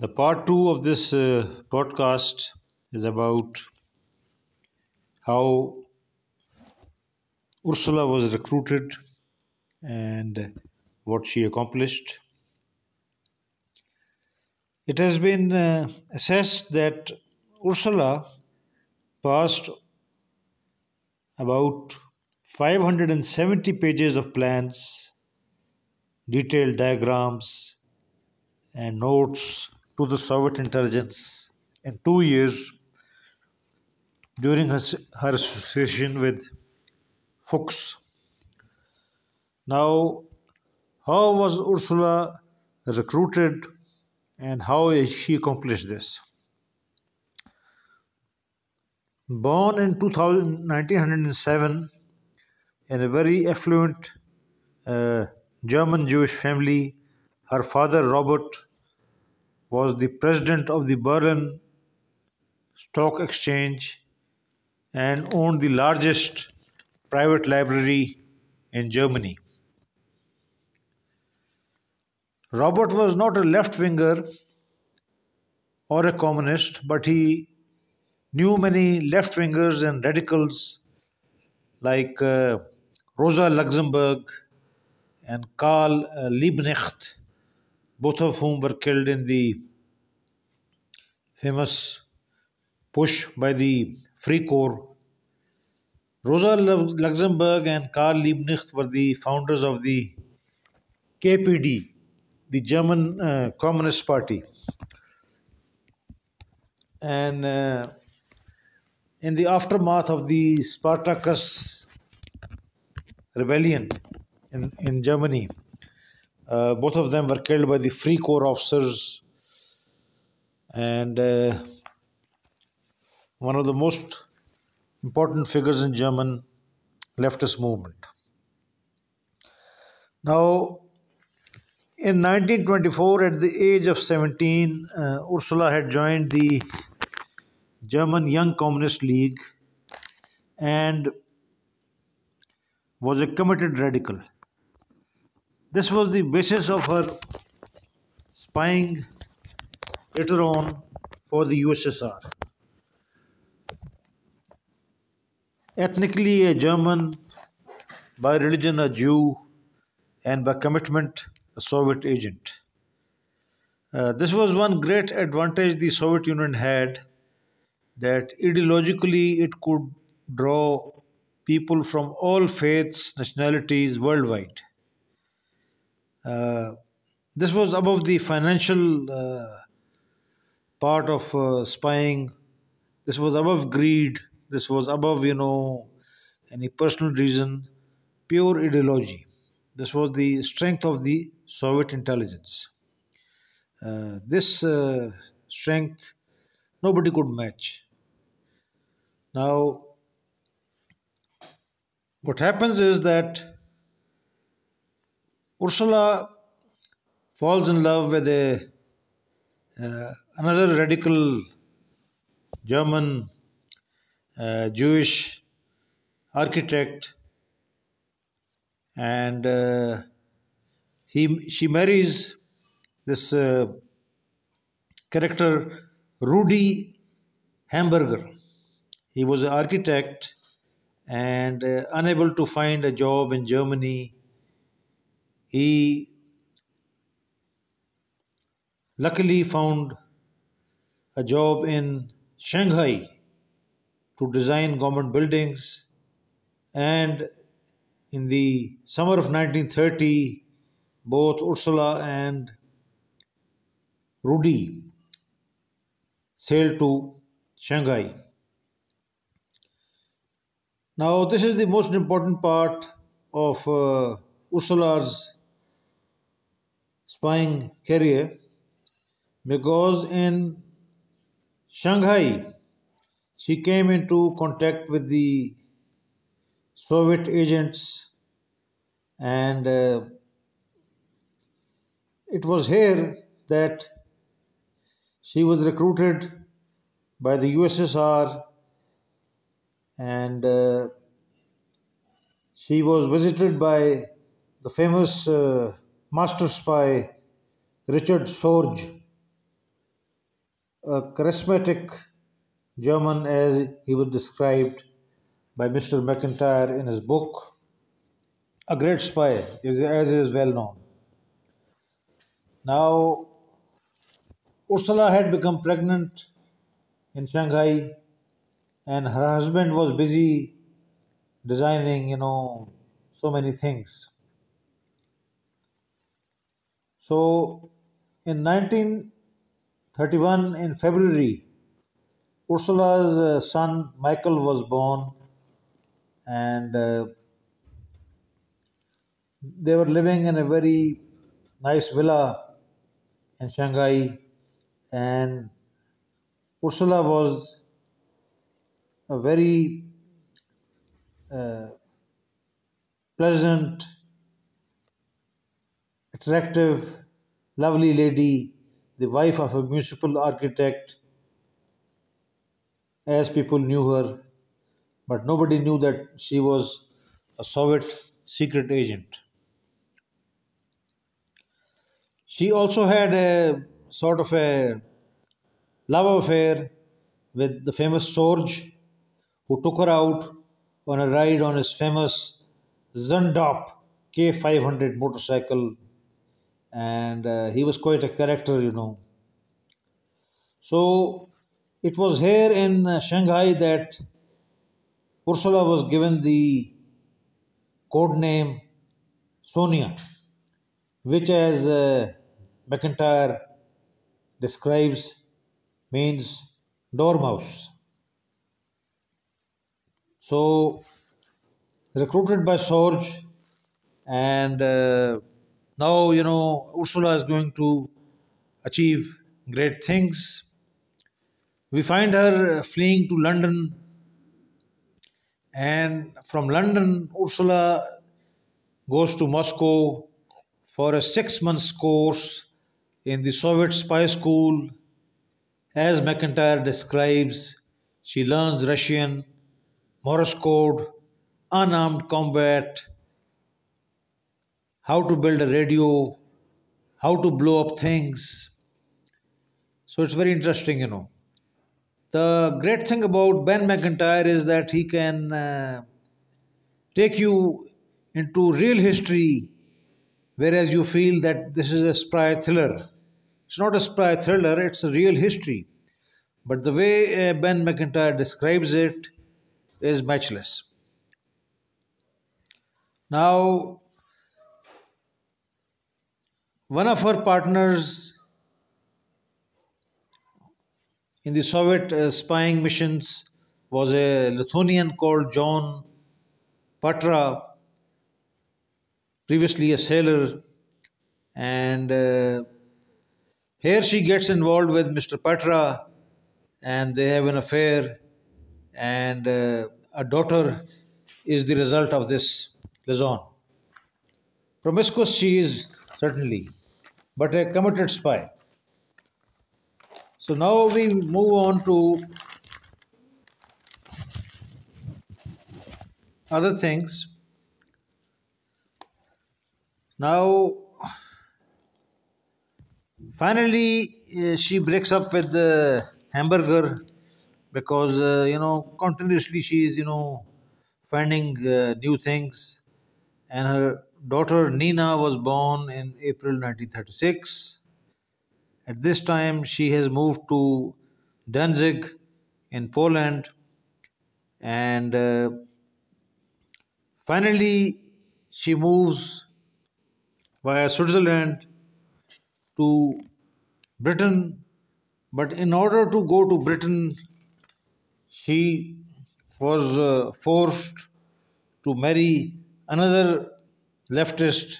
The part two of this uh, podcast is about how Ursula was recruited and what she accomplished. It has been uh, assessed that Ursula passed about 570 pages of plans, detailed diagrams, and notes to the Soviet intelligence in two years during her, her association with Fuchs. Now, how was Ursula recruited and how she accomplished this? Born in 2000, 1907 in a very affluent uh, German Jewish family, her father Robert was the president of the Berlin Stock Exchange and owned the largest private library in Germany. Robert was not a left winger or a communist, but he knew many left wingers and radicals like uh, Rosa Luxemburg and Karl uh, Liebknecht both of whom were killed in the famous push by the Free Corps. Rosa Luxemburg and Karl Liebknecht were the founders of the KPD, the German uh, Communist Party. And uh, in the aftermath of the Spartacus rebellion in, in Germany, uh, both of them were killed by the Free Corps officers, and uh, one of the most important figures in German leftist movement. Now, in 1924, at the age of 17, uh, Ursula had joined the German Young Communist League and was a committed radical. This was the basis of her spying later on for the USSR. Ethnically a German, by religion a Jew, and by commitment a Soviet agent. Uh, this was one great advantage the Soviet Union had that ideologically it could draw people from all faiths, nationalities worldwide. Uh, this was above the financial uh, part of uh, spying. This was above greed. This was above, you know, any personal reason, pure ideology. This was the strength of the Soviet intelligence. Uh, this uh, strength nobody could match. Now, what happens is that Ursula falls in love with a uh, another radical German uh, Jewish architect, and uh, he she marries this uh, character Rudy Hamburger. He was an architect and uh, unable to find a job in Germany he luckily found a job in Shanghai to design government buildings and in the summer of 1930 both Ursula and Rudy sailed to Shanghai. Now, this is the most important part of uh, Ursula's spying career because in Shanghai. She came into contact with the Soviet agents and uh, it was here that she was recruited by the USSR and uh, she was visited by the famous uh, master spy Richard Sorge. a charismatic German as he was described by Mr. Macintyre in his book, A Great Spy, as is well known. Now, Ursula had become pregnant in Shanghai, and her husband was busy designing, you know, so many things. So, in 1931, in February, Ursula's uh, son Michael was born, and uh, they were living in a very nice villa in Shanghai, and Ursula was a very uh, pleasant, attractive, lovely lady, the wife of a municipal architect, as people knew her, but nobody knew that she was a Soviet secret agent. She also had a sort of a love affair with the famous Sorge, who took her out on a ride on his famous Zündapp K500 motorcycle, and uh, he was quite a character, you know. So it was here in uh, Shanghai that Ursula was given the code name Sonia, which, as uh, Macintyre describes, means dormouse. So, recruited by Sorge, and uh, now you know Ursula is going to achieve great things. We find her uh, fleeing to London, and from London, Ursula goes to Moscow for a six months course in the Soviet spy school. As Macintyre describes, she learns Russian, Morse code, unarmed combat, how to build a radio, how to blow up things. So it's very interesting, you know. The great thing about Ben Macintyre is that he can uh, take you into real history whereas you feel that this is a spy thriller. It's not a spy thriller, it's a real history. But the way uh, Ben Macintyre describes it is matchless. Now, one of our partners in the Soviet uh, spying missions was a Lithuanian called John Patra, previously a sailor, and uh, here she gets involved with Mr. Patra, and they have an affair, and uh, a daughter is the result of this liaison. Promiscuous she is, certainly, but a committed spy. So now we move on to other things. Now, finally, uh, she breaks up with the hamburger because uh, you know continuously she is you know finding uh, new things, and her daughter Nina was born in April 1936. At this time, she has moved to Danzig in Poland, and uh, finally, she moves via Switzerland to Britain. But in order to go to Britain, she was uh, forced to marry another leftist,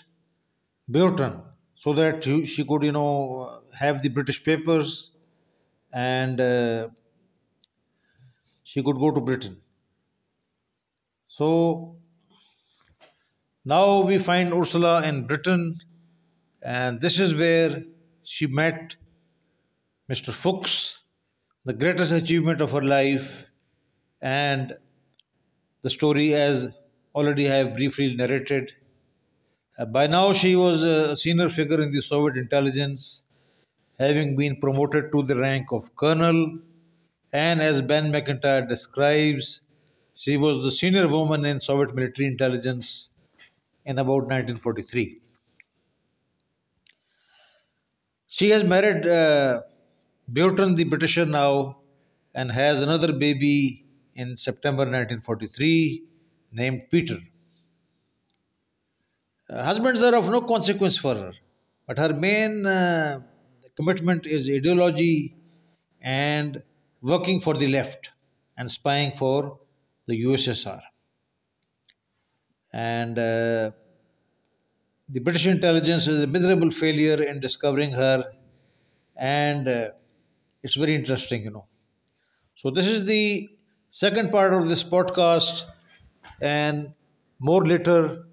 Beurton, so that she could, you know, have the British papers and uh, she could go to Britain. So now we find Ursula in Britain, and this is where she met Mr. Fuchs, the greatest achievement of her life, and the story, as already I have briefly narrated. Uh, by now, she was a senior figure in the Soviet intelligence, having been promoted to the rank of colonel. And as Ben Macintyre describes, she was the senior woman in Soviet military intelligence in about 1943. She has married uh, Beurton the Britisher now and has another baby in September 1943 named Peter. Uh, husbands are of no consequence for her, but her main uh, commitment is ideology and working for the left and spying for the USSR. And uh, the British intelligence is a miserable failure in discovering her, and uh, it's very interesting, you know. So, this is the second part of this podcast, and more later.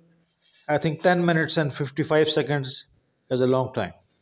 I think 10 minutes and 55 seconds is a long time.